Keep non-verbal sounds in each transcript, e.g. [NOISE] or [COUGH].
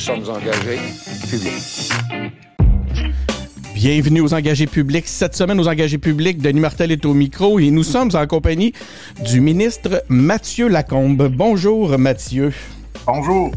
sommes engagés publics. Bienvenue aux engagés publics. Cette semaine, aux engagés publics, Denis Martel est au micro et nous sommes en compagnie du ministre Mathieu Lacombe. Bonjour, Mathieu. Bonjour.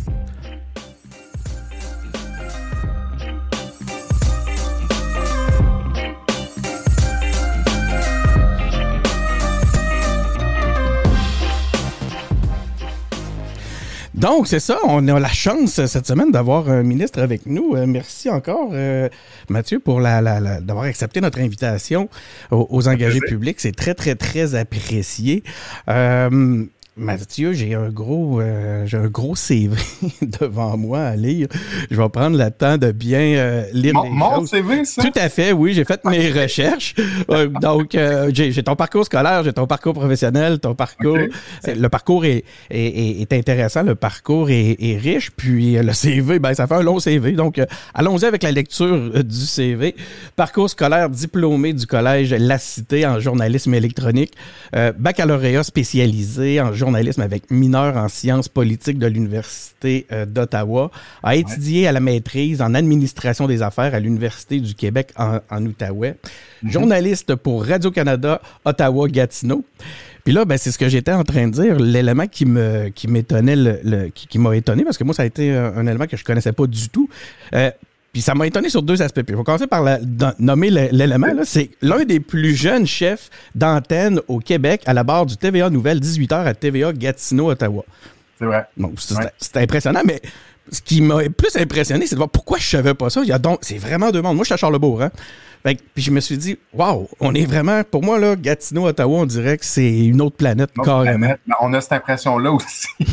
Donc, c'est ça, on a la chance cette semaine d'avoir un ministre avec nous. Euh, merci encore, euh, Mathieu, pour la, d'avoir accepté notre invitation aux, engagés publics. C'est très, très, très apprécié. Euh, Mathieu, j'ai un gros euh, j'ai un gros CV [LAUGHS] devant moi à lire. Je vais prendre le temps de bien euh, lire mon, les mon CV, ça? Tout à fait, oui. J'ai fait mes recherches. Euh, donc, j'ai ton parcours scolaire, j'ai ton parcours professionnel, ton parcours... Le parcours est, est, est, intéressant, le parcours est, est, riche, puis le CV, ben ça fait un long CV. Donc, allons-y avec la lecture du CV. Parcours scolaire diplômé du collège La Cité en journalisme électronique, baccalauréat spécialisé en journalisme journalisme avec mineur en sciences politiques de l'Université euh, d'Ottawa, a étudié à la maîtrise en administration des affaires à l'Université du Québec en, Outaouais, mhm. journaliste pour Radio-Canada, Ottawa-Gatineau. Puis là, ben, c'est ce que j'étais en train de dire. L'élément qui me qui m'étonnait, le, qui, m'a étonné, parce que moi, ça a été un, élément que je connaissais pas du tout. Euh, puis ça m'a étonné sur deux aspects. Puis je vais commencer par la, nommer l'élément. C'est l'un des plus jeunes chefs d'antenne au Québec à la barre du TVA Nouvelle 18h à TVA Gatineau, Ottawa. C'est vrai. C'est impressionnant, mais ce qui m'a plus impressionné, c'est de voir pourquoi je savais pas ça. Il y a donc, c'est vraiment deux mondes. Moi, je suis à Charlebourg, hein. Puis je me suis dit, waouh, on est vraiment, pour moi, là, Gatineau, Ottawa, on dirait que c'est une autre planète, carrément. on a cette impression-là aussi. [LAUGHS] des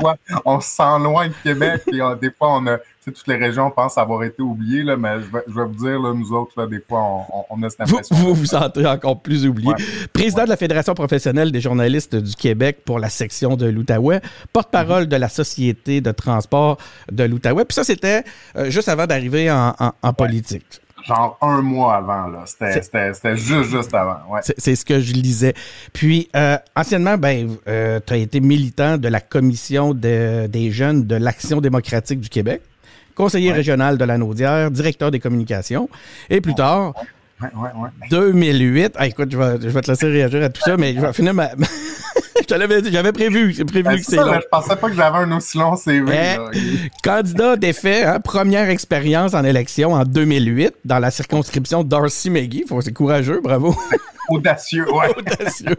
fois, on se sent loin de Québec, et euh, des fois, on a toutes les régions pensent avoir été oubliées, là, mais je vais, vous dire, là, nous autres, là, des fois, on, a cette impression. Vous vous, sentez encore plus oublié. Président de la Fédération professionnelle des journalistes du Québec pour la section de l'Outaouais, porte-parole de la Société de transport de l'Outaouais. Puis ça, c'était euh, juste avant d'arriver en, politique genre un mois avant. là. C'était juste, juste avant. Ouais. C'est ce que je lisais. Puis, euh, anciennement, ben, euh, tu as été militant de la Commission des jeunes de l'Action démocratique du Québec conseiller régional de la Naudière, directeur des communications. Et plus tard, 2008. Ah, écoute, je vais, je vais, te laisser réagir à tout ça, mais je vais finir ma. [LAUGHS] je te l'avais dit, j'avais prévu, j'ai prévu ben, que c'est long. Je pensais pas que j'avais un aussi long CV. Eh, candidat défait, hein, première expérience en élection en 2008 dans la circonscription Darcy McGee. C'est courageux, bravo. [LAUGHS] Audacieux, ouais. [LAUGHS] Audacieux,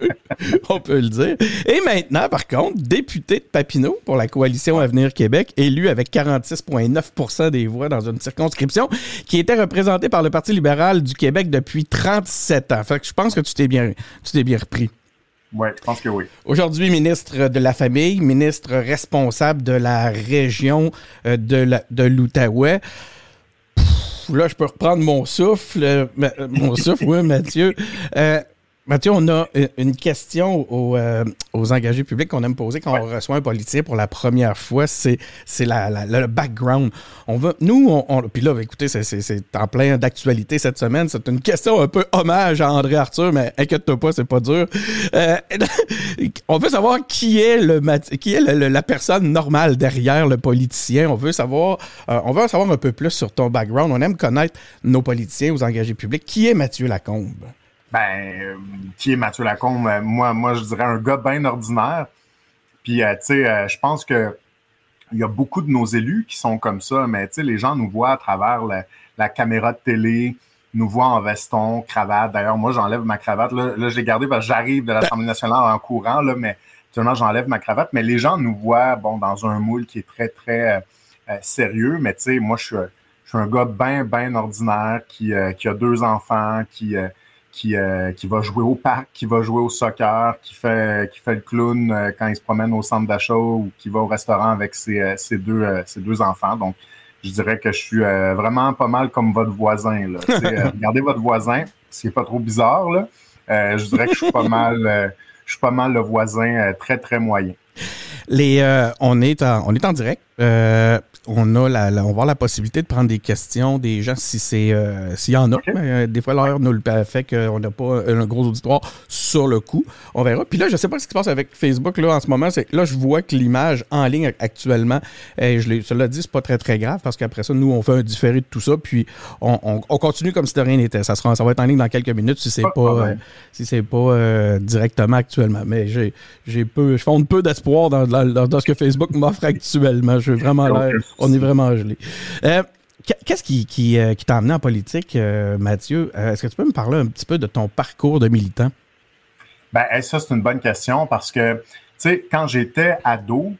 on peut le dire. Et maintenant, par contre, député de Papineau pour la coalition Avenir Québec, élu avec 46,9% des voix dans une circonscription qui était représentée par le Parti libéral du Québec depuis 37 ans. Fait que je pense que tu t'es bien, tu t'es bien repris. Oui, je pense que oui. Aujourd'hui, ministre de la Famille, ministre responsable de la région euh, de, l'Outaouais là, je peux reprendre mon souffle. Euh, mon souffle, oui, Mathieu. Euh, Mathieu, on a une question euh, aux, engagés publics qu'on aime poser quand on reçoit un politicien pour la première fois. C'est, c'est la, le background. On veut, nous, on, puis là, écoutez, c'est, en plein d'actualité cette semaine. C'est une question un peu hommage à André Arthur, mais inquiète-toi pas, c'est pas dur. Euh, [LAUGHS] on veut savoir qui est le qui est la personne normale derrière le politicien. On veut savoir, euh, on veut savoir un peu plus sur ton background. On aime connaître nos politiciens, aux engagés publics. Qui est Mathieu Lacombe? Ben, euh, qui est Mathieu Lacombe? Euh, moi, moi, je dirais un gars bien ordinaire. Puis, euh, tu sais, je pense que il y a beaucoup de nos élus qui sont comme ça, mais tu sais, les gens nous voient à travers la, caméra de télé, nous voient en veston, cravate. D'ailleurs, moi, j'enlève ma cravate. Là, je l'ai gardée parce que j'arrive de l'Assemblée nationale en courant, là, mais actuellement, j'enlève ma cravate. Mais les gens nous voient, bon, dans un moule qui est très, très sérieux. Mais tu sais, moi, je suis, je suis un gars bien, bien ordinaire qui, qui a deux enfants, qui qui, euh, qui va jouer au parc, qui va jouer au soccer, qui fait, qui fait le clown euh, quand il se promène au centre d'achat ou qui va au restaurant avec ses, euh, ses deux, ses deux enfants. Donc, je dirais que je suis vraiment pas mal comme votre voisin. Là. [LAUGHS] regardez votre voisin, c'est pas trop bizarre. Là. je dirais que je suis pas [LAUGHS] mal, je suis pas mal le voisin très, très moyen. Les, on, est en, on est en direct on a la, on va avoir la possibilité de prendre des questions des gens si c'est euh, s'il y en a. Mais, des fois, l'heure nous le fait qu'on n'a pas un gros auditoire sur le coup. On verra. Puis là, je sais pas ce qui se passe avec Facebook là en ce moment. C'est là, je vois que l'image en ligne actuellement, et je l'ai, cela dit, c'est pas très très grave parce qu'après ça, nous, on fait un différé de tout ça, puis on, on, continue comme si de rien n'était. Ça sera, ça va être en ligne dans quelques minutes si c'est pas, si c'est pas directement actuellement. Mais j'ai, j'ai peu, je fonde peu d'espoir dans, dans, dans, ce que Facebook m'offre actuellement. Je vraiment l'air on est vraiment gelé. Euh, qu'est-ce qui, qui, euh, qui t'a amené en politique, euh, Mathieu? Est-ce que tu peux me parler un petit peu de ton parcours de militant? Ben, ça, c'est une bonne question parce que, tu sais, quand j'étais ado,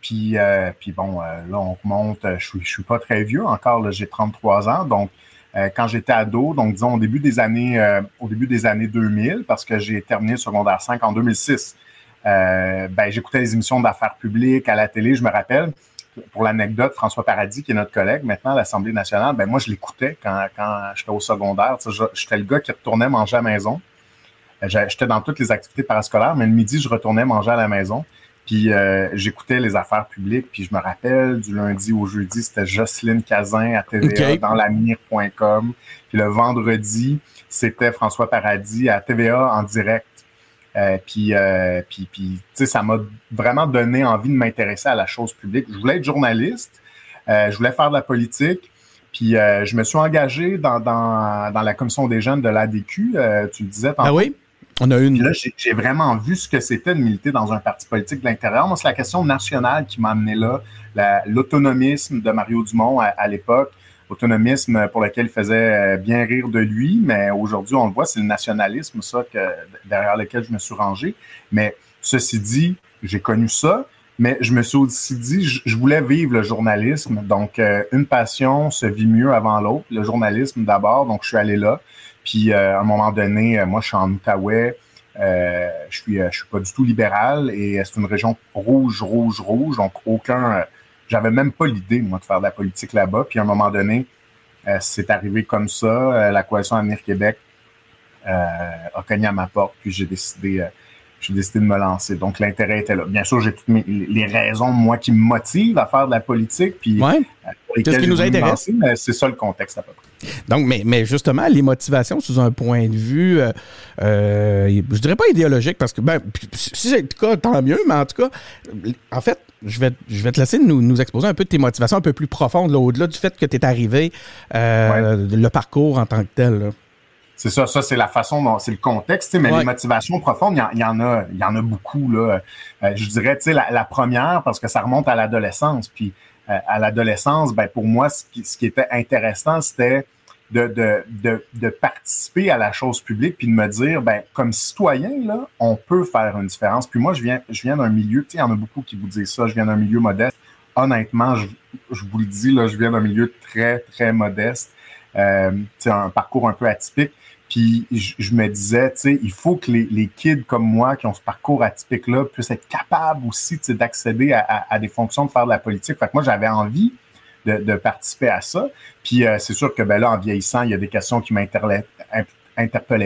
puis, puis bon, là, on remonte, je suis, je suis pas très vieux encore, j'ai 33 ans, donc quand j'étais ado, donc disons au début des années, au début des années 2000, parce que j'ai terminé le secondaire 5 en 2006. Ben, j'écoutais les émissions d'affaires publiques à la télé, je me rappelle pour l'anecdote, François Paradis, qui est notre collègue maintenant à l'Assemblée nationale, ben moi, je l'écoutais quand, quand j'étais au secondaire. J'étais le gars qui retournait manger à la maison. Euh, j'étais dans toutes les activités parascolaires, mais le midi, je retournais manger à la maison. Puis euh, j'écoutais les affaires publiques. Puis je me rappelle, du lundi au jeudi, c'était Jocelyne Cazin à TVA dans lamire.com. Puis le vendredi, c'était François Paradis à TVA en direct euh, puis, euh, puis, puis ça m'a vraiment donné envie de m'intéresser à la chose publique. Je voulais être journaliste, euh, je voulais faire de la politique, puis je me suis engagé dans, dans, dans la commission des jeunes de l'ADQ, tu le disais tantôt. Ah oui? On a une. là, j'ai vraiment vu ce que c'était de militer dans un parti politique de l'intérieur. Moi, c'est la question nationale qui m'a amené là, l'autonomisme de Mario Dumont à l'époque, autonomisme pour lequel il faisait euh, bien rire de lui, mais aujourd'hui, on le voit, c'est le nationalisme, ça, que, derrière lequel je me suis rangé. Mais ceci dit, j'ai connu ça, mais je me suis aussi dit, je, voulais vivre le journalisme. Donc, euh, une passion se vit mieux avant l'autre. Le journalisme d'abord, donc je suis allé là. Puis, euh, à un moment donné, moi, je suis en Outaouais. je suis, je suis pas du tout libéral et c'est une région rouge, rouge, rouge. Donc, aucun j'avais même pas l'idée, moi, de faire de la politique là-bas. Puis à un moment donné, euh, c'est arrivé comme ça. Euh, la coalition Avenir Québec euh, a cogné à ma porte, puis j'ai décidé, j'ai décidé de me lancer. Donc l'intérêt était là. Bien sûr, j'ai toutes les raisons, moi, qui me motivent à faire de la politique. Puis. Ce qui nous intéresse. C'est ça le contexte à peu près. Donc, mais, mais justement, les motivations sous un point de vue, euh, euh, je dirais pas idéologique, parce que ben, si c'est le cas, tant mieux, mais en tout cas, en fait, je vais, je vais te laisser nous, nous exposer un peu de tes motivations un peu plus profondes, au-delà du fait que tu es arrivé, euh, le parcours en tant que tel. C'est ça, ça c'est la façon dont c'est le contexte, mais les motivations profondes, il y, en a, il y en a beaucoup là. je dirais, tu sais, la, la, première parce que ça remonte à l'adolescence, puis euh, à l'adolescence, ben pour moi, ce qui, ce qui était intéressant, c'était de, de, de, de, participer à la chose publique puis de me dire, ben comme citoyen, là, on peut faire une différence. Puis moi, je viens, je viens d'un milieu, tu sais, il y en a beaucoup qui vous disent ça, je viens d'un milieu modeste. Honnêtement, je, je vous le dis, là, je viens d'un milieu très, très modeste. Euh, un parcours un peu atypique. Je, me disais, tu sais, il faut que les, kids comme moi qui ont ce parcours atypique-là puissent être capables aussi d'accéder à, des fonctions de faire de la politique. Fait que moi, j'avais envie de, de, participer à ça. Puis euh, c'est sûr que ben là, en vieillissant, il y a des questions qui m'interpellaient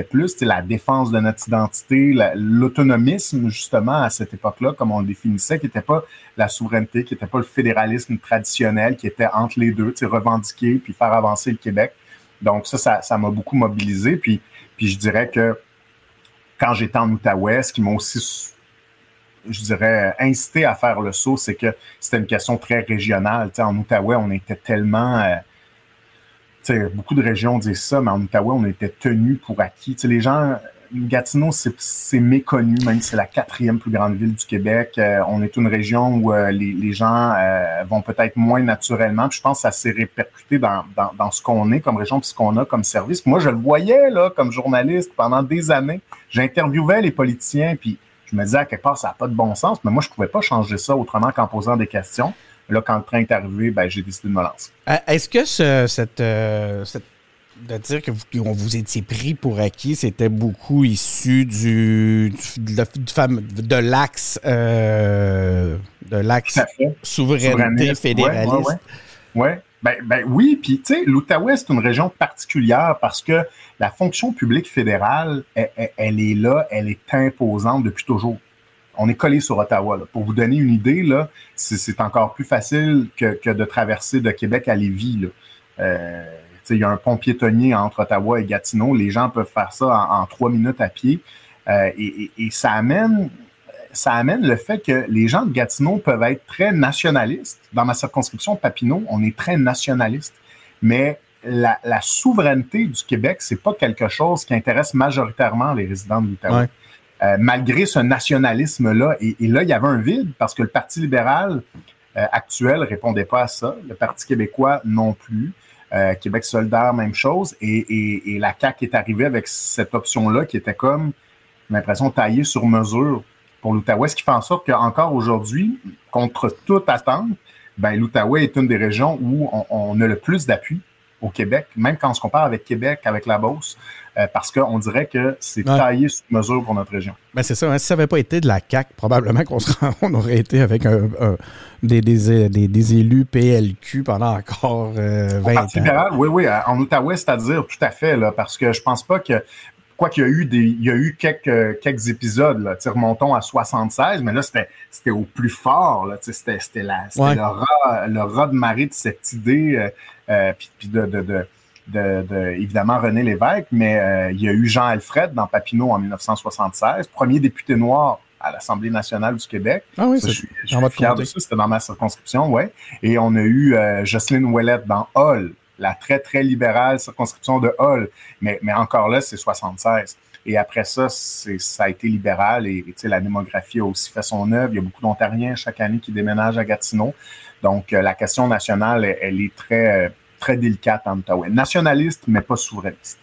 plus. La défense de notre identité, l'autonomisme, justement, à cette époque-là, comme on le définissait, qui n'était pas la souveraineté, qui n'était pas le fédéralisme traditionnel, qui était entre les deux, revendiquer puis faire avancer le Québec. Donc ça, ça, m'a beaucoup mobilisé. Puis, puis je dirais que quand j'étais en Outaouais, ce qui m'a aussi, je dirais, incité à faire le saut, c'est que c'était une question très régionale. Tu sais, en Outaouais, on était tellement... Euh, tu sais, beaucoup de régions disent ça, mais en Outaouais, on était tenus pour acquis. Tu sais, les gens Gatineau, c'est méconnu, même si c'est la quatrième plus grande ville du Québec. Euh, on est une région où euh, les, gens euh, vont peut-être moins naturellement. je pense que ça s'est répercuté dans, dans, ce qu'on est comme région puis ce qu'on a comme service. Moi, je le voyais là comme journaliste pendant des années. J'interviewais les politiciens, puis je me disais à quelque part, ça n'a pas de bon sens, mais moi, je ne pouvais pas changer ça autrement qu'en posant des questions. Là, quand le train est arrivé, ben, j'ai décidé de me lancer. Est-ce que ce, cette, cette de dire que vous, on vous étiez pris pour acquis, c'était beaucoup issu du, de, l'axe euh, de l'axe souveraineté fédéraliste. Oui, ouais, Ben, ben, oui, puis tu sais, l'Outaouais, c'est une région particulière parce que la fonction publique fédérale, elle, est là, elle est imposante depuis toujours. on est collé sur Ottawa. Pour vous donner une idée, là, c'est encore plus facile que, de traverser de Québec à Lévis. Euh, il y a un pont piétonnier entre Ottawa et Gatineau. Les gens peuvent faire ça en, trois minutes à pied. Euh, et, ça amène ça amène le fait que les gens de Gatineau peuvent être très nationalistes. Dans ma circonscription Papineau, on est très nationaliste. Mais la, souveraineté du Québec, c'est pas quelque chose qui intéresse majoritairement les résidents de l'Outaouais. Euh, malgré ce nationalisme-là, et, là, il y avait un vide parce que le Parti libéral euh, actuel répondait pas à ça, le Parti québécois non plus. Euh, Québec solidaire, même chose. Et, la CAQ est arrivée avec cette option-là qui était comme, j'ai l'impression, taillée sur mesure pour l'Outaouais, ce qui fait en sorte qu'encore aujourd'hui, contre toute attente, ben, l'Outaouais est une des régions où on a le plus d'appui au Québec, même quand on se compare avec Québec, avec la Beauce, euh, parce qu'on dirait que c'est taillé sur mesure pour notre région. Ben c'est ça. Hein. si ça n'avait pas été de la CAC, probablement qu'on on aurait été avec un, des, des, des, élus PLQ pendant encore 20 euh, ans. Libéral, oui, oui, en Outaouais, c'est-à-dire tout à fait, là, parce que je pense pas que quoi qu'il y a eu des, il y a eu quelques, quelques épisodes, là, remontons à 76, mais là, c'était, c'était au plus fort, là, c'était, c'était, la, c'était le, rat, le rat de marée de cette idée, euh, euh, puis, de, de, de, de, évidemment René Lévesque, mais euh, il y a eu Jean Alfred dans Papineau en 1976, premier député noir à l'Assemblée nationale du Québec. Ah oui, je suis, fier de ça, c'était dans ma circonscription, ouais. Et on a eu Jocelyne Ouellette dans Hall, la très, très libérale circonscription de Hall. Mais, mais encore là, c'est 76. Et après ça, ça a été libéral et, et la démographie a aussi fait son œuvre. Il y a beaucoup d'Ontariens chaque année qui déménagent à Gatineau. Donc, euh, la question nationale, elle, est très, euh, très délicate en Ottawa. Nationaliste, mais pas souverainiste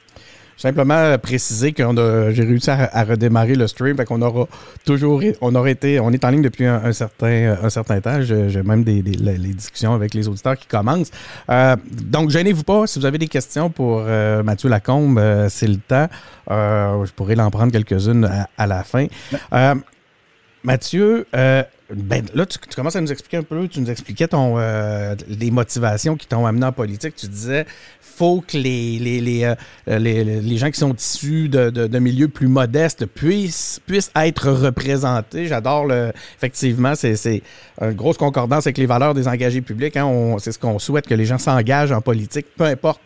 simplement préciser qu'on a, j'ai réussi à, redémarrer le stream, fait qu'on aura toujours, on aurait été, on est en ligne depuis un, certain, un certain temps. J'ai même des, les discussions avec les auditeurs qui commencent. Euh, donc, gênez-vous pas. Si vous avez des questions pour euh, Mathieu Lacombe, euh, c'est le temps. je pourrais l'en prendre quelques-unes à, à, la fin. Mathieu, ben, là, tu, commences à nous expliquer un peu, tu nous expliquais ton, euh, les motivations qui t'ont amené en politique. Tu disais, faut que les, les, les, euh, les, les gens qui sont issus de, de, de, milieux plus modestes puissent, puissent être représentés. J'adore le. Effectivement, c'est une grosse concordance avec les valeurs des engagés publics. Hein. C'est ce qu'on souhaite, que les gens s'engagent en politique, peu importe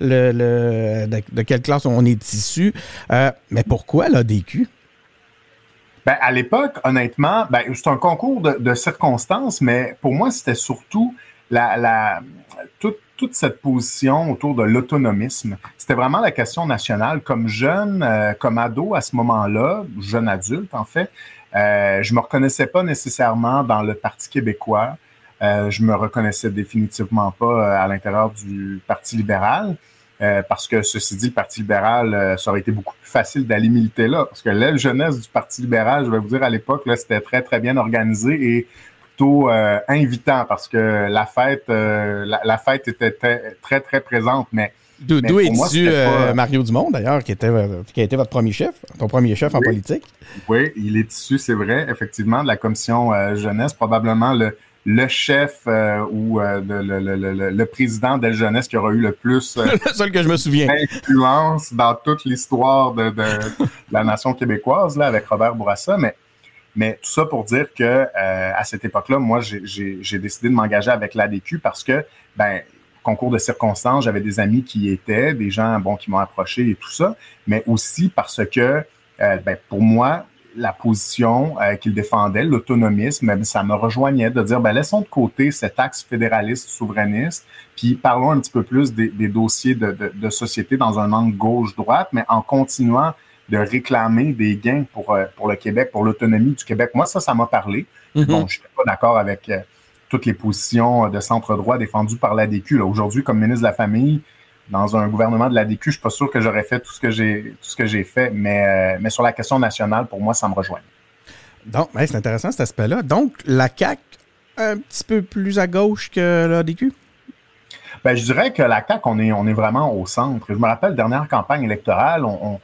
le, le de, quelle classe on est issu. Euh, mais pourquoi l'ADQ? Ben, à l'époque, honnêtement, ben, c'est un concours de, circonstances, mais pour moi, c'était surtout la, la toute, toute, cette position autour de l'autonomisme. C'était vraiment la question nationale. Comme jeune, euh, comme ado à ce moment-là, jeune adulte en fait, euh, je me reconnaissais pas nécessairement dans le Parti québécois. Euh, je me reconnaissais définitivement pas euh, à l'intérieur du Parti libéral. Euh, parce que ceci dit, le Parti libéral, euh, ça aurait été beaucoup plus facile d'aller militer là. Parce que l'aile jeunesse du Parti libéral, je vais vous dire, à l'époque, là, c'était très, très bien organisé et plutôt euh, invitant parce que la fête, la, fête était très, très, présente. Mais D'où est issu Mario Dumont, d'ailleurs, qui, était, qui a été votre premier chef, ton premier chef en politique? Oui, il est issu, c'est vrai, effectivement, de la commission jeunesse, probablement le, le chef euh, ou euh, le, président de jeunesse qui aura eu le plus euh, [LAUGHS] le seul que je me souviens. d'influence dans toute l'histoire de, la nation québécoise là avec Robert Bourassa. Mais mais tout ça pour dire que à cette époque-là moi j'ai décidé de m'engager avec l'ADQ parce que ben concours de circonstances j'avais des amis qui y étaient des gens bon qui m'ont approché et tout ça. Mais aussi parce que ben, pour moi la position euh, qu'il défendait, l'autonomisme, ça me rejoignait de dire, ben, laissons de côté cet axe fédéraliste souverainiste, puis parlons un petit peu plus des, dossiers de, de, société dans un angle gauche-droite, mais en continuant de réclamer des gains pour, euh, pour le Québec, pour l'autonomie du Québec. Moi, ça, ça m'a parlé. Mm-hmm. Bon, je suis pas d'accord avec euh, toutes les positions de centre-droit défendues par l'ADQ. Aujourd'hui, comme ministre de la Famille, dans un gouvernement de la DQ, je suis pas sûr que j'aurais fait tout ce que j'ai tout ce que j'ai fait, mais, euh, mais sur la question nationale, pour moi, ça me rejoint. Donc, c'est intéressant cet aspect-là. Donc, la CAC un petit peu plus à gauche que la DQ? Ben, je dirais que la CAC, on est, on est vraiment au centre. Je me rappelle, dernière campagne électorale, on,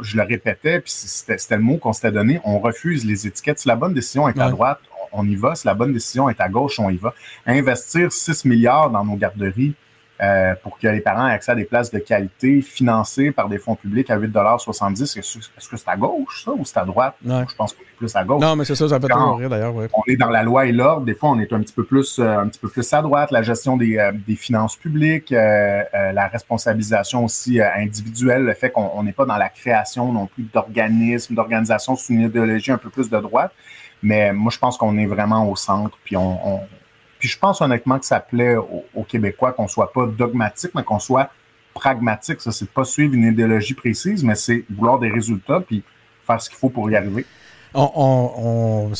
je le répétais, puis c'était le mot qu'on s'était donné, on refuse les étiquettes. Si la bonne décision est à droite, on y va. Si la bonne décision est à gauche, on y va. Investir 6 milliards dans nos garderies, euh, pour que les parents aient accès à des places de qualité financées par des fonds publics à 8,70 Est-ce que c'est à gauche, ça, ou c'est à droite? Je pense qu'on est plus à gauche. Non, mais c'est ça, ça fait toujours rire d'ailleurs. On est dans la loi et l'ordre. Des fois, on est un petit peu plus, euh, un petit peu plus à droite. La gestion des, euh, des finances publiques, la responsabilisation aussi individuelle, le fait qu'on n'est pas dans la création non plus d'organismes, d'organisations sous une idéologie un peu plus de droite. Mais moi, je pense qu'on est vraiment au centre, puis on puis je pense honnêtement que ça plaît aux, Québécois qu'on soit pas dogmatique, mais qu'on soit pragmatique. Ça, c'est pas suivre une idéologie précise, mais c'est vouloir des résultats puis faire ce qu'il faut pour y arriver. On,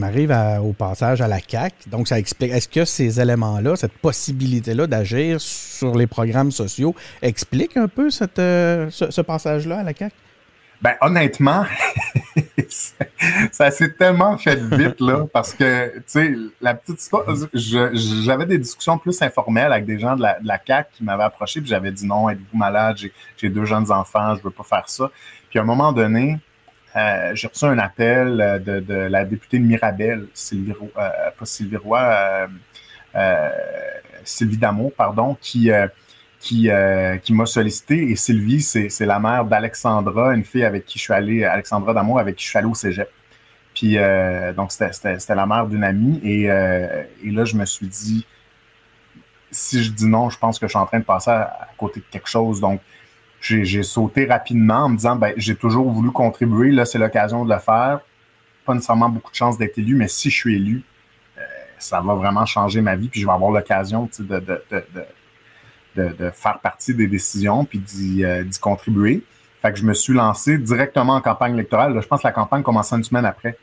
arrive au passage à la CAC. Donc, ça explique. Est-ce que ces éléments-là, cette possibilité-là d'agir sur les programmes sociaux, explique un peu euh, ce, passage-là à la CAC? Ben, honnêtement, [LAUGHS] ça s'est tellement fait vite, là, parce que, tu sais, la petite histoire, j'avais des discussions plus informelles avec des gens de la, de la CAQ qui m'avaient approché, puis j'avais dit non, êtes-vous malade, j'ai deux jeunes enfants, je veux pas faire ça. Puis à un moment donné, euh, j'ai reçu un appel de, de, la députée de Mirabel, Sylvie euh, pas Sylvie Roy, euh, euh Sylvie Damour, pardon, qui qui, euh, qui m'a sollicité. Et Sylvie, c'est la mère d'Alexandra, une fille avec qui je suis allé, Alexandra Damour, avec qui je suis allé au cégep. Puis, euh, donc, c'était la mère d'une amie. Et, euh, et, là, je me suis dit, si je dis non, je pense que je suis en train de passer à, côté de quelque chose. Donc, j'ai sauté rapidement en me disant, ben, j'ai toujours voulu contribuer. Là, c'est l'occasion de le faire. Pas nécessairement beaucoup de chances d'être élu, mais si je suis élu, ça va vraiment changer ma vie. Puis, je vais avoir l'occasion de, faire partie des décisions puis euh, d'y contribuer. Fait que je me suis lancé directement en campagne électorale. je pense que la campagne commençait une semaine après.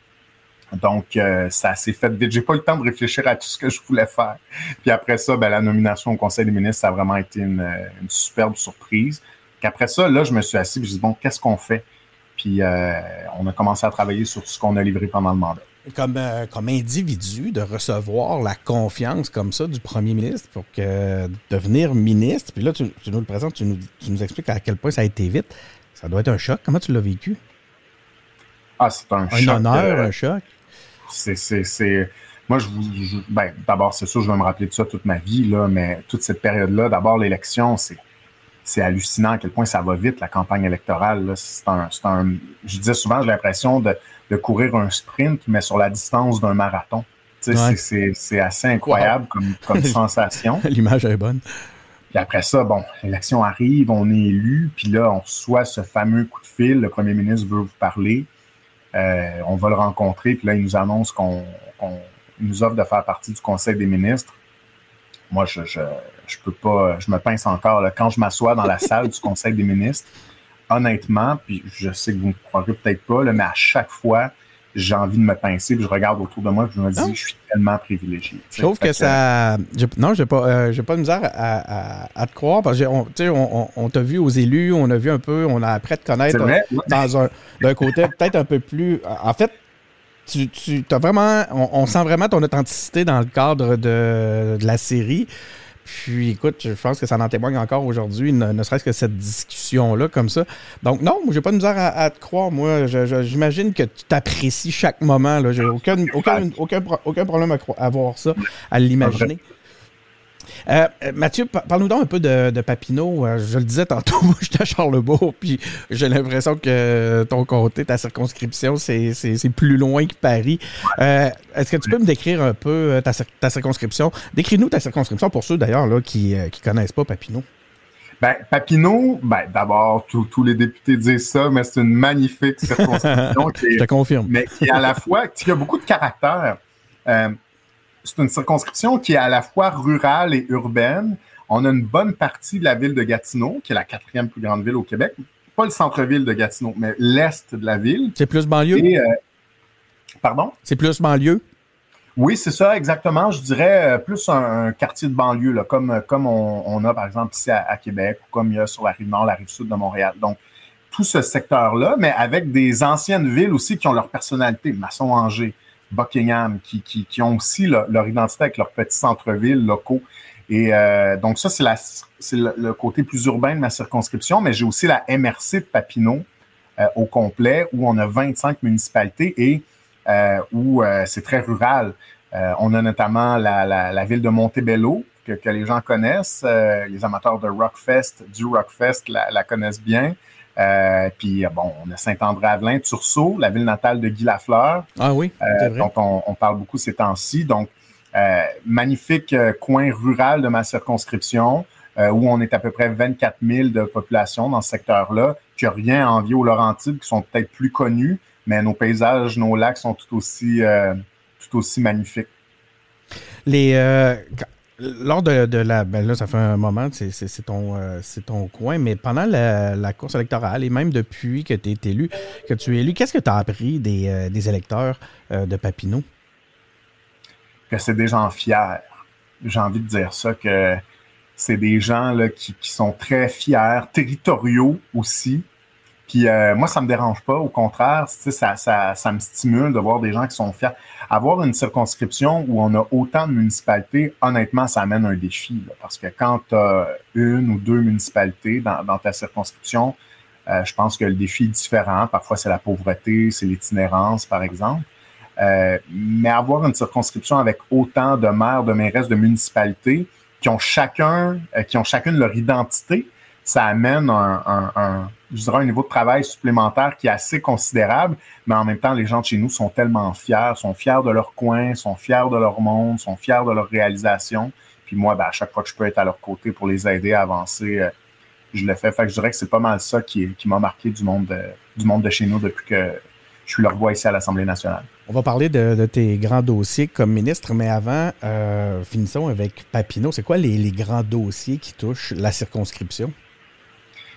Donc, euh, ça s'est fait vite. J'ai pas eu le temps de réfléchir à tout ce que je voulais faire. Puis après ça, ben, la nomination au Conseil des ministres, ça a vraiment été une, une superbe surprise. Puis après ça, là, je me suis assis et je me suis dit, bon, qu'est-ce qu'on fait? Puis euh, on a commencé à travailler sur ce qu'on a livré pendant le mandat comme, euh, comme individu de recevoir la confiance comme ça du premier ministre pour que devenir ministre, puis là, tu, nous le présentes, tu nous, tu nous, expliques à quel point ça a été vite. Ça doit être un choc. Comment tu l'as vécu? Ah, c'est un, choc. Un honneur, euh, un choc? C'est. Moi, je vous. Ben, d'abord, c'est sûr, je vais me rappeler de ça toute ma vie, là, mais toute cette période-là, d'abord, l'élection, c'est c'est hallucinant à quel point ça va vite, la campagne électorale. C'est un, un, je disais souvent, j'ai l'impression de, de, courir un sprint, mais sur la distance d'un marathon. C'est assez incroyable comme, comme [LAUGHS] sensation. [LAUGHS] L'image est bonne. Puis après ça, bon, l'élection arrive, on est élu, puis là, on reçoit ce fameux coup de fil, le premier ministre veut vous parler, euh, on va le rencontrer, puis là, il nous annonce qu'on nous offre de faire partie du Conseil des ministres. Moi, je, je, je peux pas, je me pince encore. Quand je m'assois dans la [LAUGHS] salle du Conseil des ministres, honnêtement, puis je sais que vous ne croirez peut-être pas, mais à chaque fois, j'ai envie de me pincer, puis je regarde autour de moi, puis je me dis, je suis tellement privilégié. Je trouve que, ça. non, j'ai pas, euh, j'ai pas de misère à, te croire, parce que on, on, on t'a vu aux élus, on a vu un peu, on a appris à te connaître dans un, d'un côté peut-être un peu plus. En fait, tu, tu as vraiment, on, sent vraiment ton authenticité dans le cadre de, de la série. Puis écoute, je pense que ça en témoigne encore aujourd'hui, ne, serait-ce que cette discussion-là comme ça. Donc non, j'ai pas de misère à, te croire, moi. J'imagine que tu t'apprécies chaque moment. J'ai aucun, aucun, aucun, aucun problème à, à voir ça, à l'imaginer. Euh, Mathieu, parle-nous donc un peu de, Papineau. Euh, je le disais tantôt, [LAUGHS] moi, j'étais à Charlebourg, puis j'ai l'impression que ton comté, ta circonscription, c'est plus loin que Paris. Euh, est-ce que tu peux me décrire un peu ta, circonscription? Décris-nous ta circonscription pour ceux, d'ailleurs, qui ne connaissent pas Papineau. Ben, Papineau, ben, d'abord, tous les députés disent ça, mais c'est une magnifique [LAUGHS] circonscription. Je te confirme. Mais qui, à la fois, qui a beaucoup de caractère c'est une circonscription qui est à la fois rurale et urbaine. On a une bonne partie de la ville de Gatineau, qui est la quatrième plus grande ville au Québec. Pas le centre-ville de Gatineau, mais l'est de la ville. C'est plus banlieue? Euh, pardon? C'est plus banlieue? Oui, c'est ça, exactement. Je dirais euh, plus un, quartier de banlieue, là, comme, comme on, a par exemple ici à, Québec ou comme il y a sur la rive nord, la rive sud de Montréal. Donc, tout ce secteur-là, mais avec des anciennes villes aussi qui ont leur personnalité. Masson-Angers, Buckingham, qui, ont aussi leur identité avec leurs petits centres-villes locaux. Et euh, donc ça, c'est, la, c'est le, côté plus urbain de ma circonscription, mais j'ai aussi la MRC de Papineau euh, au complet, où on a 25 municipalités et euh, où c'est très rural. on a notamment la, ville de Montebello, que, les gens connaissent. Les amateurs de Rockfest, du Rockfest, la connaissent bien. Euh, puis bon, on a Saint-André-Avelin, Tursault, la ville natale de Guy Lafleur. Ah oui, euh, dont on, on, parle beaucoup ces temps-ci. Donc, euh, magnifique coin rural de ma circonscription. où on est à peu près 24 000 de population dans ce secteur-là, qui n'a rien à envier aux Laurentides, qui sont peut-être plus connus, mais nos paysages, nos lacs sont tout aussi, tout aussi magnifiques. Les, euh, lors de, la. Ben là, ça fait un moment, c'est ton, euh, ton coin, mais pendant la, course électorale et même depuis que tu es élu, que tu es élu, qu'est-ce que tu as appris des, euh, électeurs euh, de Papineau? Que c'est des gens fiers. J'ai envie de dire ça, que c'est des gens qui sont très fiers, territoriaux aussi. Puis euh, moi, ça me dérange pas. Au contraire, ça, ça, ça me stimule de voir des gens qui sont fiers. Avoir une circonscription où on a autant de municipalités, honnêtement, ça amène un défi. Là, parce que quand tu as une ou deux municipalités dans, dans ta circonscription, euh, je pense que le défi est différent. Parfois, c'est la pauvreté, c'est l'itinérance, par exemple. Euh, mais avoir une circonscription avec autant de maires, de mairesses, de municipalités qui ont chacun, euh, qui ont chacune leur identité, ça amène un, un, un, je dirais, un niveau de travail supplémentaire qui est assez considérable, mais en même temps, les gens de chez nous sont tellement fiers, sont fiers de leur coin, sont fiers de leur monde, sont fiers de leur réalisation. Puis moi, ben, à chaque fois que je peux être à leur côté pour les aider à avancer, euh, je le fais. Fait que je dirais que c'est pas mal ça qui, qui m'a marqué du monde, de, du monde de chez nous depuis que je suis leur voix ici à l'Assemblée nationale. On va parler de, de, tes grands dossiers comme ministre, mais avant, euh, finissons avec Papineau. C'est quoi les, les grands dossiers qui touchent la circonscription?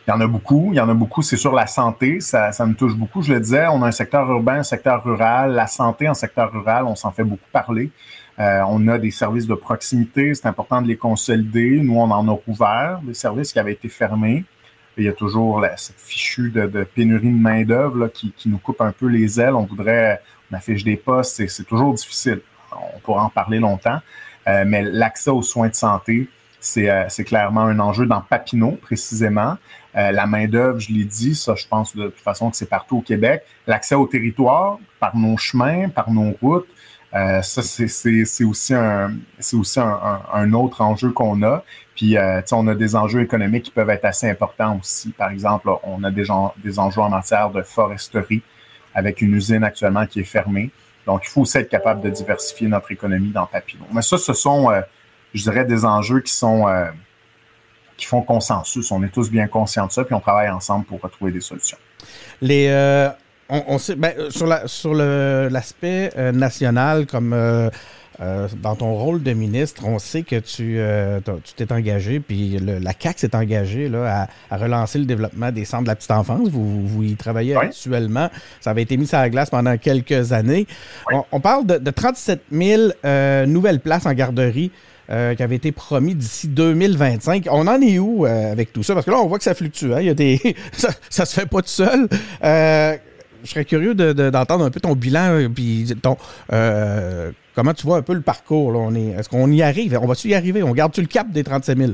Il y en a beaucoup. Il y en a beaucoup. C'est sur la santé. Ça, ça me touche beaucoup. Je le disais, on a un secteur urbain, un secteur rural. La santé en secteur rural, on s'en fait beaucoup parler. Euh, on a des services de proximité. C'est important de les consolider. Nous, on en a ouvert des services qui avaient été fermés. il y a toujours là, cette fichue de, de pénurie de main-d'œuvre qui, qui, nous coupe un peu les ailes. On voudrait, on affiche des postes. C'est toujours difficile. On pourra en parler longtemps. Euh, mais l'accès aux soins de santé, c'est euh, clairement un enjeu dans Papineau, précisément. Euh, la main-d'œuvre, je l'ai dit, ça, je pense de toute façon que c'est partout au Québec. L'accès au territoire, par nos chemins, par nos routes, euh, ça, c'est aussi un c'est autre enjeu qu'on a. Puis, euh, on a des enjeux économiques qui peuvent être assez importants aussi. Par exemple, on a des, des enjeux en matière de foresterie avec une usine actuellement qui est fermée. Donc, il faut aussi être capable de diversifier notre économie dans Papineau. Mais ça, ce sont, je dirais, des enjeux qui sont euh, qui font consensus. On est tous bien conscients de ça, puis on travaille ensemble pour retrouver des solutions. Les, euh, on, on, sait, ben, sur la, sur l'aspect euh, national, comme euh, euh, dans ton rôle de ministre, on sait que tu euh, t'es engagé, puis le, la CAC s'est engagée là, à, à, relancer le développement des centres de la petite enfance. Vous, vous y travaillez oui. actuellement. Ça avait été mis sur la glace pendant quelques années. Oui. On, on, parle de, de 37 000 euh, nouvelles places en garderie euh, qui avait été promis d'ici 2025. On en est où euh, avec tout ça? Parce que là, on voit que ça fluctue. Hein? Il y a des... [LAUGHS] ça, ça se fait pas tout seul. Euh, je serais curieux d'entendre de, de, un peu ton bilan, puis ton... comment tu vois un peu le parcours? On est, est-ce qu'on y arrive? On va-tu y arriver? On garde-tu le cap des 37 000?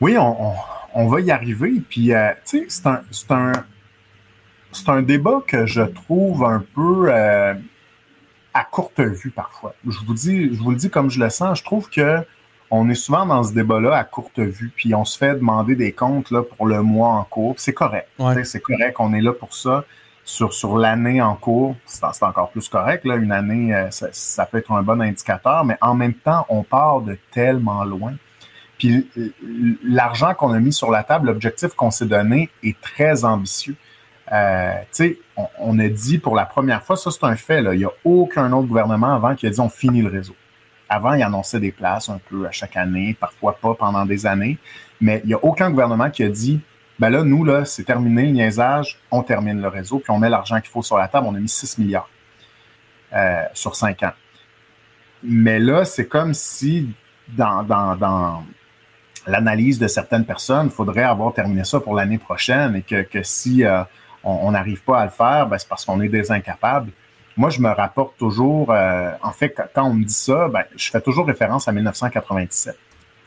Oui, on, va y arriver. Puis, tu sais, c'est un... C'est un un débat que je trouve un peu à courte vue parfois. Je vous dis, je vous le dis comme je le sens, je trouve que on est souvent dans ce débat-là à courte vue, puis on se fait demander des comptes là, pour le mois en cours. C'est correct. Ouais. C'est correct, on est là pour ça. Sur, sur l'année en cours, c'est encore plus correct. Là. Une année, euh, ça, ça, peut être un bon indicateur, mais en même temps, on part de tellement loin. Puis l'argent qu'on a mis sur la table, l'objectif qu'on s'est donné est très ambitieux. Euh, on, a dit pour la première fois, ça c'est un fait, il n'y a aucun autre gouvernement avant qui a dit on finit le réseau. Avant, il annonçait des places un peu à chaque année, parfois pas pendant des années, mais il n'y a aucun gouvernement qui a dit ben là, nous, là, c'est terminé le niaisage, on termine le réseau, puis on met l'argent qu'il faut sur la table, on a mis 6 milliards euh, sur 5 ans. Mais là, c'est comme si dans, l'analyse de certaines personnes, il faudrait avoir terminé ça pour l'année prochaine et que, que si euh, on n'arrive pas à le faire, ben, c'est parce qu'on est des incapables. Moi, je me rapporte toujours, euh, en fait, quand on me dit ça, ben, je fais toujours référence à 1997.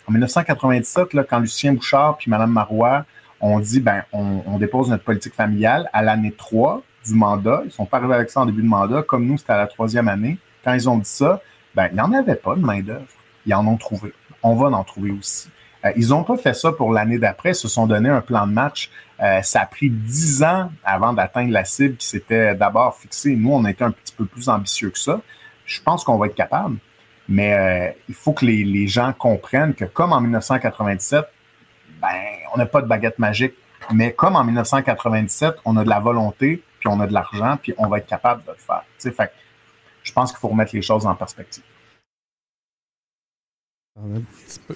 En 1997, là, quand Lucien Bouchard puis Mme Marois ont dit, ben, on, dépose notre politique familiale à l'année 3 du mandat, ils sont pas arrivés avec ça en début de mandat, comme nous, c'était à la troisième année. Quand ils ont dit ça, ben, il n'y en avait pas de main-d'œuvre. Ils en ont trouvé. on va en trouver aussi. Euh, ils n'ont pas fait ça pour l'année d'après, se sont donné un plan de match. Euh, ça a pris dix ans avant d'atteindre la cible qui s'était d'abord fixée. Nous, on été un petit peu plus ambitieux que ça. Je pense qu'on va être capable, mais euh, il faut que les, les, gens comprennent que comme en 1997, ben, on n'a pas de baguette magique, mais comme en 1997, on a de la volonté, puis on a de l'argent, puis on va être capable de le faire. Fait, je pense qu'il faut remettre les choses en perspective.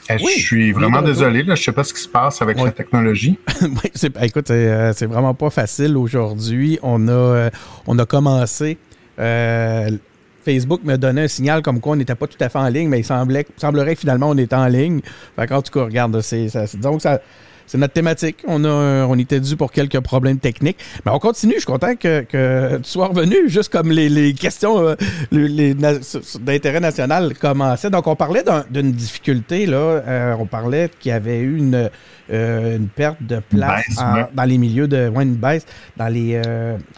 Eh, je suis vraiment désolé, là, je ne sais pas ce qui se passe avec la technologie. [LAUGHS] oui, écoute, euh, c'est vraiment pas facile aujourd'hui. On a, euh, on a commencé. Euh, Facebook me donnait un signal comme quoi on n'était pas tout à fait en ligne, mais il semblait, semblerait que finalement on était en ligne. Fait quand tu regardes, c'est, ça, disons que ça, c'est notre thématique. On, a, on était dû pour quelques problèmes techniques. Mais on continue. Je suis content que, que tu sois revenu, juste comme les, les questions euh, les, d'intérêt national commençaient. Donc, on parlait d'une difficulté. Là. Euh, on parlait qu'il y avait eu une, euh, une perte de place dans les milieux de. Ouais, une baisse dans les.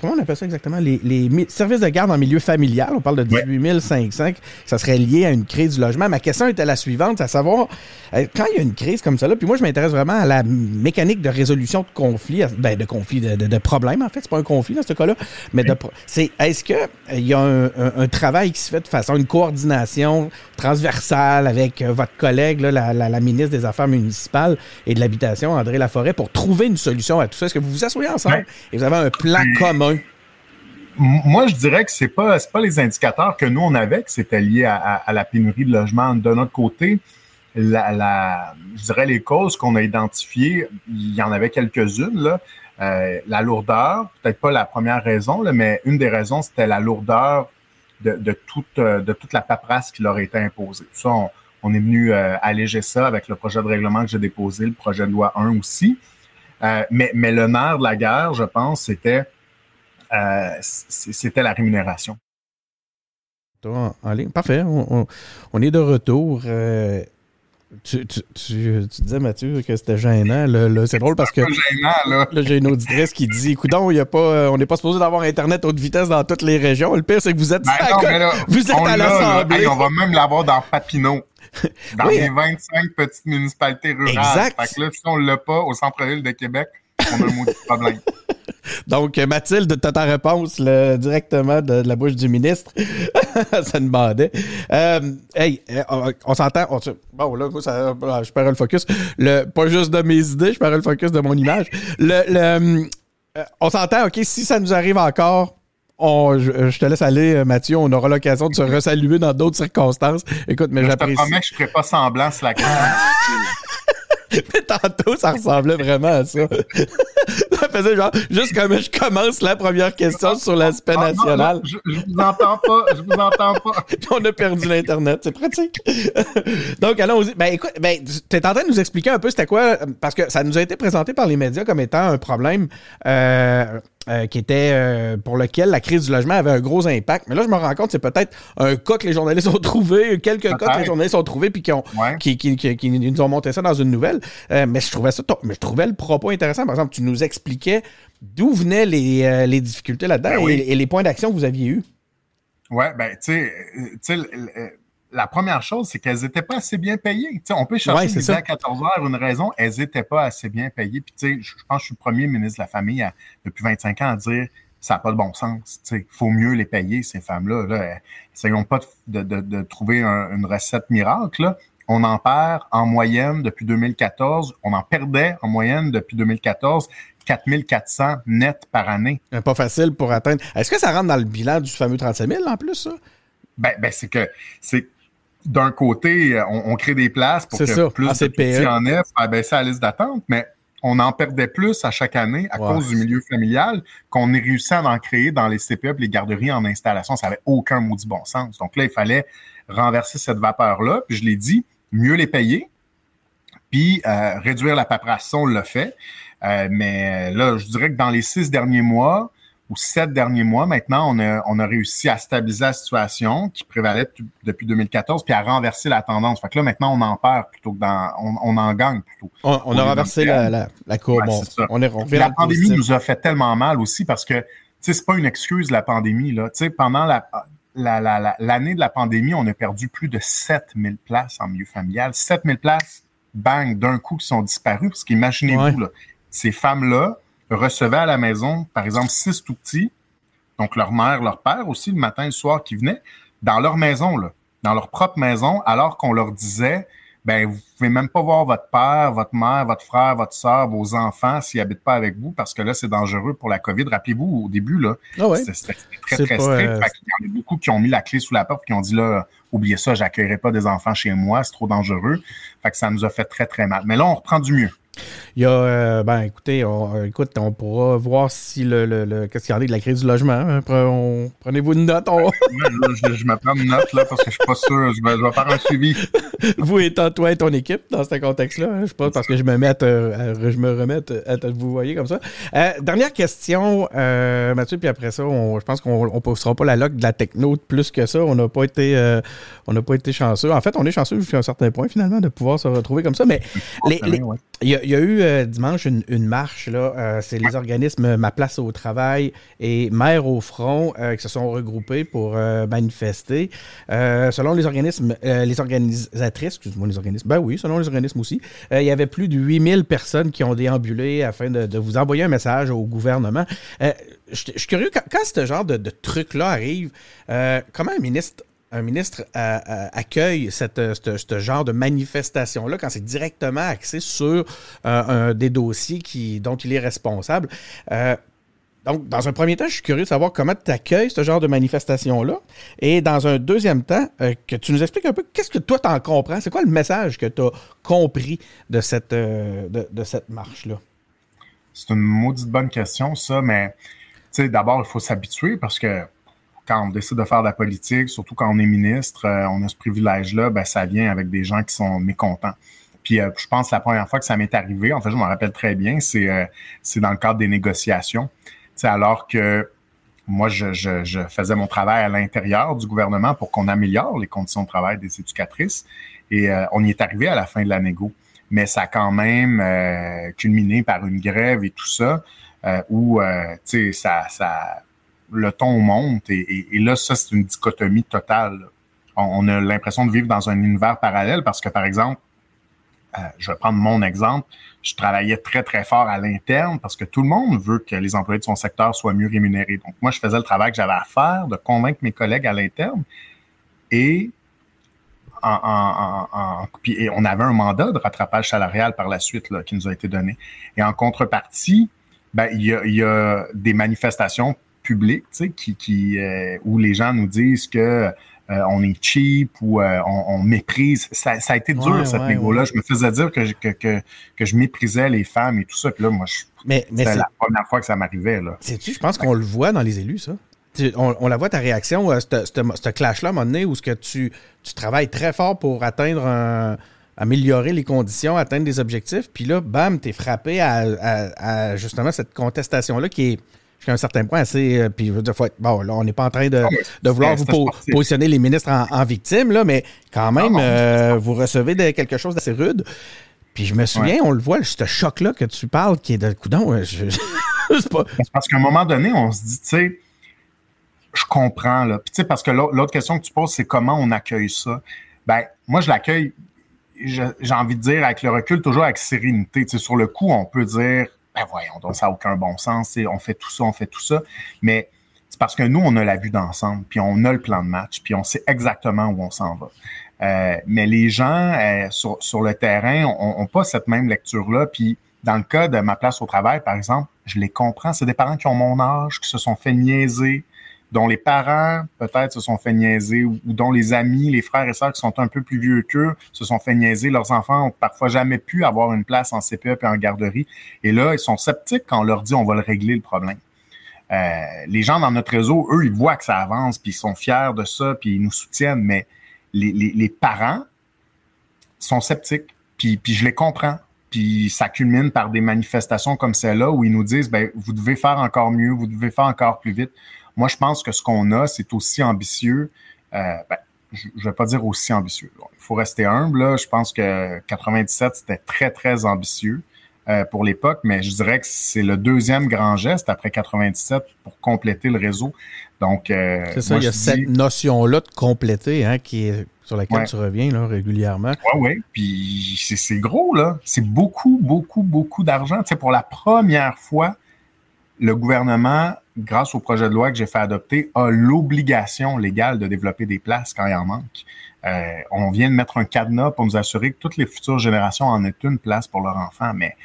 comment on appelle ça exactement? Les, les, services de garde en milieu familial. On parle de 18 500. Ça serait lié à une crise du logement. Ma question était la suivante, à savoir, quand il y a une crise comme ça, là, puis moi, je m'intéresse vraiment à la mécanique de résolution de conflits, ben de conflits, de, de, problèmes en fait, c'est pas un conflit dans ce cas-là, mais de, c'est est-ce que il y a un, travail qui se fait de façon une coordination transversale avec euh, votre collègue, la, la, ministre des Affaires municipales et de l'habitation, André Laforêt, pour trouver une solution à tout ça? Est-ce que vous vous asseyez ensemble et vous avez un plan commun? Moi, je dirais que c'est pas pas les indicateurs que nous on avait que c'était lié à, à, la pénurie de logements de notre côté la, je dirais les causes qu'on a identifiées, il y en avait quelques-unes. Euh, la lourdeur, peut-être pas la première raison, mais une des raisons, c'était la lourdeur de, toute, de toute la paperasse qui leur a été imposée. Ça, on, est venu euh, alléger ça avec le projet de règlement que j'ai déposé, le projet de loi 1 aussi. Euh, mais, mais le nerf de la guerre, je pense, c'était c'était la rémunération. Parfait. On, est de retour. Tu, tu, tu, disais, Mathieu, que c'était gênant. c'est drôle parce que. Gênant, là. j'ai une auditrice qui dit Écoute, y a pas, euh, on n'est pas supposé d'avoir Internet haute vitesse dans toutes les régions. Le pire, c'est que vous êtes, ben vous êtes à l'Assemblée. on va même l'avoir dans Papineau. [LAUGHS] Dans les 25 petites municipalités rurales. Exact. Fait que là, si on ne l'a pas au centre-ville de Québec, on a un maudit problème. [LAUGHS] [LAUGHS] Donc, Mathilde, tu as ta réponse directement de, la bouche du ministre. [LAUGHS] ça me bandait. Euh, hey, euh, on, s'entend. bon, là, je perds le focus. Le, pas juste de mes idées, je perds le focus de mon image. Le, euh, on s'entend, OK, si ça nous arrive encore, je, te laisse aller, Mathieu. On aura l'occasion de se resaluer dans d'autres circonstances. Écoute, mais j'apprécie. Je te promets que je ne ferai pas semblant sur la question. [LAUGHS] Mais tantôt, ça ressemblait vraiment à ça. Ça faisait genre, juste comme je commence la première question sur l'aspect ah, national. je, je, vous entends pas, je vous entends pas. [LAUGHS] On a perdu l'Internet, c'est pratique. Donc, allons-y. Ben, écoute, ben, tu es en train de nous expliquer un peu c'était quoi, parce que ça nous a été présenté par les médias comme étant un problème euh, euh, qui était euh, pour lequel la crise du logement avait un gros impact. Mais là, je me rends compte, c'est peut-être un cas que les journalistes ont trouvé, quelques cas que les journalistes ont trouvé, puis qui, ont, qui, qui, qui, nous ont monté ça dans une nouvelle. Euh, mais je trouvais ça, mais je trouvais le propos intéressant. Par exemple, tu nous d'où venaient les, les difficultés là-dedans ben et, les points d'action que vous aviez eus. Ouais, ben, tu sais, la première chose, c'est qu'elles n'étaient pas assez bien payées. on peut chercher ouais, à 14 heures une raison, elles n'étaient pas assez bien payées. Puis, je pense que je suis le premier ministre de la Famille depuis 25 ans à dire ça n'a pas de bon sens. Il faut mieux les payer, ces femmes-là. Là. Essayons pas de, trouver une recette miracle. On en perd en moyenne depuis 2014. On en perdait en moyenne depuis 2014 4400 net par année. Pas facile pour atteindre. Est-ce que ça rentre dans le bilan du fameux 35 000 en plus, ça? Ben, ben c'est que c'est d'un côté, euh, on, crée des places pour que plus de petits en aient, faire baisser la liste d'attente, mais on en perdait plus à chaque année à cause du milieu familial qu'on est réussi à en créer dans les CPE les garderies en installation. Ça n'avait aucun maudit bon sens. Donc là, il fallait renverser cette vapeur-là. Puis je l'ai dit, mieux les payer, puis euh, réduire la paperasse, on l'a fait. Euh, mais là, je dirais que dans les six derniers mois, ou sept derniers mois, maintenant, on a, on a réussi à stabiliser la situation qui prévalait depuis 2014, puis à renverser la tendance. Fait que là, maintenant, on en perd plutôt que dans, on, en gagne plutôt. On, a renversé la, la, courbe. on, est, la pandémie nous a fait tellement mal aussi parce que, tu sais, c'est pas une excuse, la pandémie, là. Tu sais, pendant la, l'année de la pandémie, on a perdu plus de 7000 places en milieu familial. 7000 places, bang, d'un coup, qui sont disparues. Parce qu'imaginez-vous, ces femmes-là recevaient à la maison, par exemple, six tout petits, donc leur mère, leur père aussi, le matin et le soir, qui venaient, dans leur maison, là, dans leur propre maison, alors qu'on leur disait ben vous pouvez même pas voir votre père, votre mère, votre frère, votre soeur, vos enfants s'ils habitent pas avec vous parce que là c'est dangereux pour la Covid. Rappelez-vous au début là, ah c'était très très strict. Euh, Il y en a beaucoup qui ont mis la clé sous la porte et qui ont dit là oubliez ça, j'accueillerai pas des enfants chez moi, c'est trop dangereux. Fait que ça nous a fait très très mal. Mais là on reprend du mieux. Il y a, euh, ben écoutez, on, euh, écoute, on pourra voir si le, le, qu'est-ce qu'il y en a de la crise du logement. Hein. Prenez-vous une note. je, me prends une note là parce que je suis pas sûr. Je vais, faire un suivi. [LAUGHS] vous étant toi et ton équipe dans ce contexte-là. Hein. Je sais pas parce que je me mets je me remette à, vous voyez comme ça. Euh, dernière question, Mathieu, puis après ça, je pense qu'on ne poussera pas la loque de la techno plus que ça. On n'a pas été on n'a pas été chanceux. En fait, on est chanceux jusqu'à un certain point finalement de pouvoir se retrouver comme ça. Mais les, il y, a, eu euh, dimanche une, marche, là. Euh, c'est les organismes Ma Place au Travail et Mère au Front euh, qui se sont regroupés pour manifester. selon les organismes, les organisatrices, excuse-moi, les organismes, ben oui, selon les organismes aussi, il y avait plus de 8000 personnes qui ont déambulé afin de, vous envoyer un message au gouvernement. je suis curieux, quand, quand ce genre de, de truc-là arrive, comment un ministre un ministre euh, euh, accueille cette, ce genre de manifestation-là quand c'est directement axé sur euh, des dossiers qui, dont il est responsable. donc, dans un premier temps, je suis curieux de savoir comment tu accueilles ce genre de manifestation-là. Et dans un deuxième temps, que tu nous expliques un peu qu'est-ce que toi t'en comprends? C'est quoi le message que tu as compris de cette, cette marche-là? C'est une maudite bonne question, ça, mais d'abord, il faut s'habituer parce que quand on décide de faire de la politique, surtout quand on est ministre, euh, on a ce privilège-là, ben, ça vient avec des gens qui sont mécontents. Puis euh, je pense que la première fois que ça m'est arrivé, en fait, je me rappelle très bien, c'est euh, dans le cadre des négociations. Alors que moi, je, je, faisais mon travail à l'intérieur du gouvernement pour qu'on améliore les conditions de travail des éducatrices. Et on y est arrivé à la fin de la négo. Mais ça a quand même culminé par une grève et tout ça, où, tu sais, ça, ça le ton monte et, là, ça, c'est une dichotomie totale. On, a l'impression de vivre dans un univers parallèle parce que, par exemple, euh, je vais prendre mon exemple, je travaillais très, très fort à l'interne parce que tout le monde veut que les employés de son secteur soient mieux rémunérés. Donc, moi, je faisais le travail que j'avais à faire de convaincre mes collègues à l'interne et puis, on avait un mandat de rattrapage salarial par la suite qui nous a été donné. Et en contrepartie, ben, il y a des manifestations public, tu sais, qui, qui euh, où les gens nous disent que euh, on est cheap ou euh, on, méprise. Ça, ça, a été dur, cette là Je me faisais dire que, que, que, que, je méprisais les femmes et tout ça. Puis là, moi, je, mais, mais c'est la première fois que ça m'arrivait. Sais-tu, je pense qu'on le voit dans les élus, ça. On, la voit, ta réaction, ce clash-là, à un moment donné, où ce que tu, tu travailles très fort pour atteindre un améliorer les conditions, atteindre des objectifs, puis là, bam, t'es frappé à, à, justement cette contestation-là qui est, jusqu'à un certain point assez. Euh, puis, je veux dire, bon, là, on n'est pas en train de, de vouloir vous positionner les ministres en, victime, là, mais quand même, euh, vous recevez quelque chose d'assez rude. Puis je me souviens, on le voit, ce choc-là que tu parles, qui est de coudon. Je... [LAUGHS] pas... Parce qu'à un moment donné, on se dit, tu sais, je comprends, là. Puis, tu sais, parce que l'autre question que tu poses, c'est comment on accueille ça? Ben, moi, je l'accueille, j'ai envie de dire, avec le recul, toujours avec sérénité. Tu sais, sur le coup, on peut dire, ben voyons, ça n'a aucun bon sens, on fait tout ça, on fait tout ça. Mais c'est parce que nous, on a la vue d'ensemble, puis on a le plan de match, puis on sait exactement où on s'en va. Euh, mais les gens euh, sur, sur, le terrain ont, pas cette même lecture-là. Puis dans le cas de ma place au travail, par exemple, je les comprends. C'est des parents qui ont mon âge, qui se sont fait niaiser, dont les parents peut-être se sont fait niaiser ou, dont les amis, les frères et sœurs qui sont un peu plus vieux qu'eux se sont fait niaiser. Leurs enfants ont parfois jamais pu avoir une place en CPE et en garderie. Et là, ils sont sceptiques quand on leur dit on va le régler le problème. Euh, les gens dans notre réseau, eux, ils voient que ça avance, puis ils sont fiers de ça, puis ils nous soutiennent, mais les, les, les parents sont sceptiques, puis, puis je les comprends. Puis ça culmine par des manifestations comme celle-là où ils nous disent ben, vous devez faire encore mieux, vous devez faire encore plus vite. Moi, je pense que ce qu'on a, c'est aussi ambitieux. Euh, ben, je ne vais pas dire aussi ambitieux. il faut rester humble. Là. Je pense que 97, c'était très, très ambitieux. euh, pour l'époque, mais je dirais que c'est le deuxième grand geste après 97 pour compléter le réseau. Donc, euh, c'est ça, il y a cette notion-là de compléter, hein, qui est sur laquelle tu reviens là, régulièrement. Oui, oui. Puis c'est gros, là. C'est beaucoup, beaucoup, beaucoup d'argent. Tu sais, pour la première fois, le gouvernement, grâce au projet de loi que j'ai fait adopter, a l'obligation légale de développer des places quand il en manque. Euh, on vient de mettre un cadenas pour nous assurer que toutes les futures générations en aient une place pour leurs enfants. Mais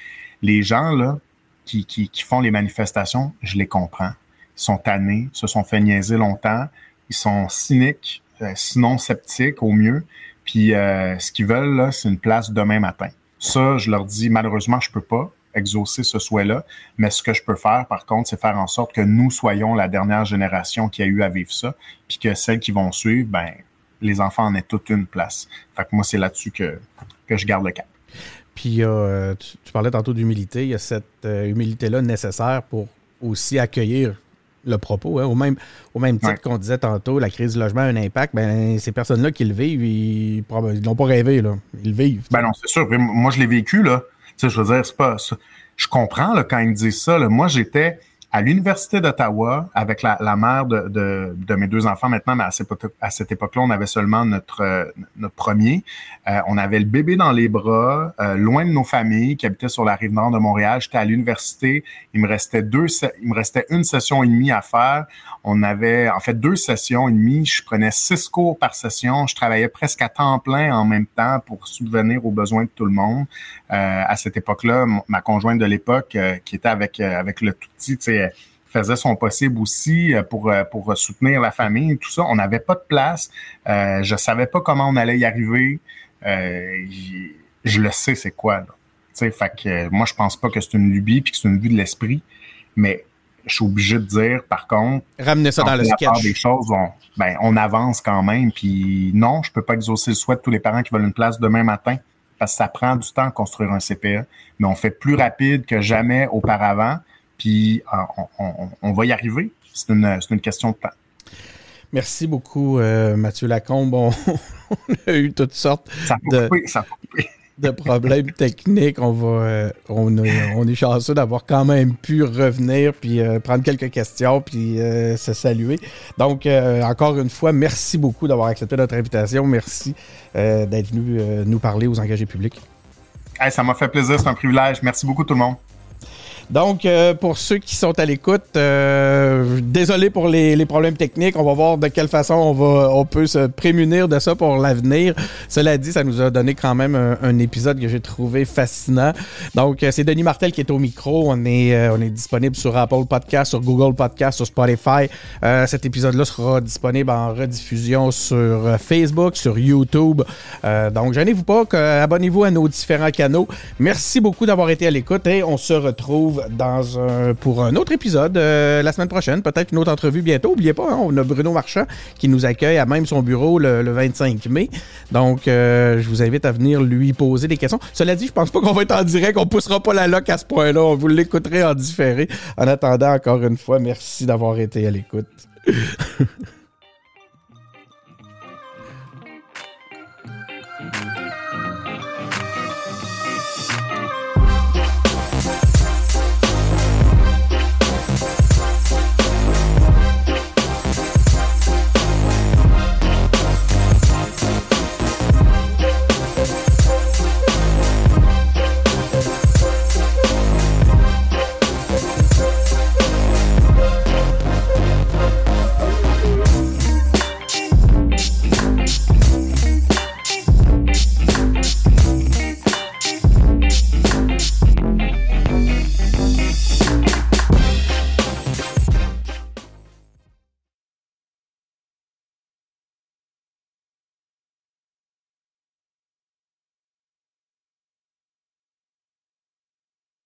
les gens qui, qui, font les manifestations, je les comprends. Ils sont tannés, se sont fait niaiser longtemps, ils sont cyniques, euh, sinon sceptiques au mieux. Puis euh, ce qu'ils veulent, c'est une place demain matin. Ça, je leur dis, malheureusement, je peux pas exaucer ce souhait-là. Mais ce que je peux faire, par contre, c'est faire en sorte que nous soyons la dernière génération qui a eu à vivre ça, puis que celles qui vont suivre, ben, les enfants en aient toute une place. Fait que moi, c'est là-dessus que, que je garde le cap. Puis euh, tu, parlais tantôt d'humilité. Il y a cette euh, humilité-là nécessaire pour aussi accueillir le propos. Hein. Au, même, au même titre qu'on disait tantôt, la crise du logement a un impact. Ben, ces personnes-là qui le vivent, ils n'ont pas rêvé. Là. Ils le vivent. Ben non, c'est sûr. Moi, je l'ai vécu. Là. Je veux dire, c'est pas. Je comprends là, quand ils me disent ça. Là. Moi, j'étais à l'Université d'Ottawa avec la, mère de, de, mes deux enfants maintenant, mais à cette, à cette époque-là, on avait seulement notre, euh, notre premier. Euh, on avait le bébé dans les bras, euh, loin de nos familles qui habitaient sur la rive nord de Montréal. J'étais à l'université. Il me restait deux, il me restait une session et demie à faire. On avait en fait deux sessions et demie. Je prenais six cours par session. Je travaillais presque à temps plein en même temps pour subvenir aux besoins de tout le monde. à cette époque-là, ma conjointe de l'époque, qui était avec avec le tout petit, faisait son possible aussi euh, pour, euh, pour soutenir la famille, tout ça. On n'avait pas de place. Euh, je savais pas comment on allait y arriver. Euh, je le sais, c'est quoi. Là. fait que moi, je pense pas que c'est une lubie puis que c'est une vue de l'esprit, mais je suis obligé de dire, par contre, ramener ça dans le sketch. des choses, on, ben, on avance quand même. Puis non, je peux pas exaucer le souhait de tous les parents qui veulent une place demain matin parce que ça prend du temps à construire un CPE, mais on fait plus rapide que jamais auparavant puis euh, on, va y arriver. C'est une, une, question de temps. Merci beaucoup, euh, Mathieu Lacombe. On, [LAUGHS] a eu toutes sortes de, problèmes techniques. On, va, euh, on, est chanceux d'avoir quand même pu revenir puis prendre quelques questions puis se saluer. Donc, encore une fois, merci beaucoup d'avoir accepté notre invitation. Merci d'être venu nous parler aux engagés publics. ça m'a fait plaisir, c'est un privilège. Merci beaucoup tout le monde. Donc, euh, pour ceux qui sont à l'écoute, euh, désolé pour les, problèmes techniques. On va voir de quelle façon on va, on peut se prémunir de ça pour l'avenir. Cela dit, ça nous a donné quand même un, épisode que j'ai trouvé fascinant. Donc, euh, c'est Denis Martel qui est au micro. On est, on est disponible sur Apple Podcast, sur Google Podcast, sur Spotify. cet épisode-là sera disponible en rediffusion sur Facebook, sur YouTube. donc, gênez-vous pas. Abonnez-vous à nos différents canaux. Merci beaucoup d'avoir été à l'écoute et on se retrouve dans un, pour un autre épisode euh, la semaine prochaine. Peut-être une autre entrevue bientôt. N'oubliez pas, hein, on a Bruno Marchand qui nous accueille à même son bureau le, 25 mai. Donc, euh, je vous invite à venir lui poser des questions. Cela dit, je pense pas qu'on va être en direct. On poussera pas la loc à ce point-là. On vous l'écouterait en différé. En attendant, encore une fois, merci d'avoir été à l'écoute. [LAUGHS]